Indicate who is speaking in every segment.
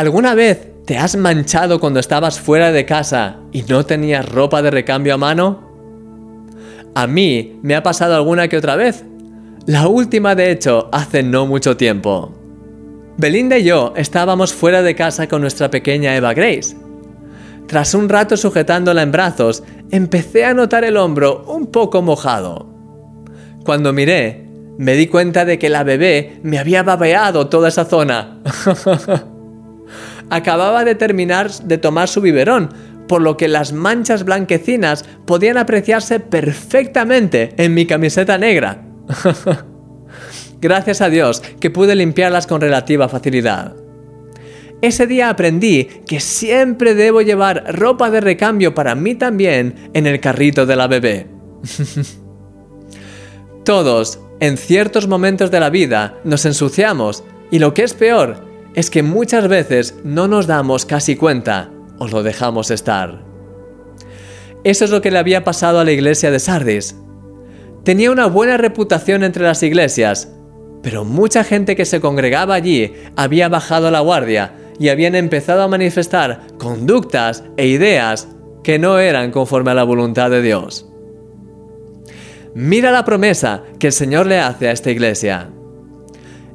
Speaker 1: ¿Alguna vez te has manchado cuando estabas fuera de casa y no tenías ropa de recambio a mano? A mí me ha pasado alguna que otra vez. La última, de hecho, hace no mucho tiempo. Belinda y yo estábamos fuera de casa con nuestra pequeña Eva Grace. Tras un rato sujetándola en brazos, empecé a notar el hombro un poco mojado. Cuando miré, me di cuenta de que la bebé me había babeado toda esa zona. Acababa de terminar de tomar su biberón, por lo que las manchas blanquecinas podían apreciarse perfectamente en mi camiseta negra. Gracias a Dios que pude limpiarlas con relativa facilidad. Ese día aprendí que siempre debo llevar ropa de recambio para mí también en el carrito de la bebé. Todos, en ciertos momentos de la vida, nos ensuciamos y lo que es peor es que muchas veces no nos damos casi cuenta os lo dejamos estar. Eso es lo que le había pasado a la iglesia de Sardis. Tenía una buena reputación entre las iglesias, pero mucha gente que se congregaba allí había bajado la guardia y habían empezado a manifestar conductas e ideas que no eran conforme a la voluntad de Dios. Mira la promesa que el Señor le hace a esta iglesia.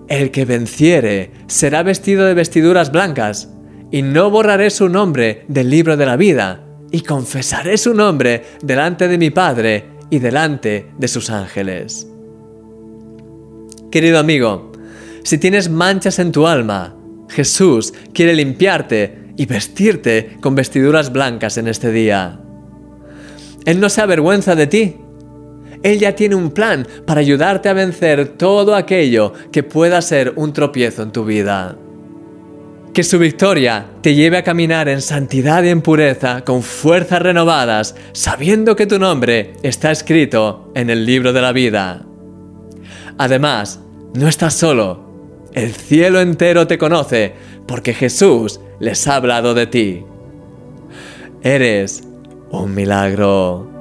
Speaker 1: El que venciere será vestido de vestiduras blancas, y no borraré su nombre del libro de la vida, y confesaré su nombre delante de mi Padre y delante de sus ángeles. Querido amigo, si tienes manchas en tu alma, Jesús quiere limpiarte y vestirte con vestiduras blancas en este día. Él no se avergüenza de ti. Él ya tiene un plan para ayudarte a vencer todo aquello que pueda ser un tropiezo en tu vida. Que su victoria te lleve a caminar en santidad y en pureza con fuerzas renovadas, sabiendo que tu nombre está escrito en el libro de la vida. Además, no estás solo. El cielo entero te conoce porque Jesús les ha hablado de ti. Eres un milagro.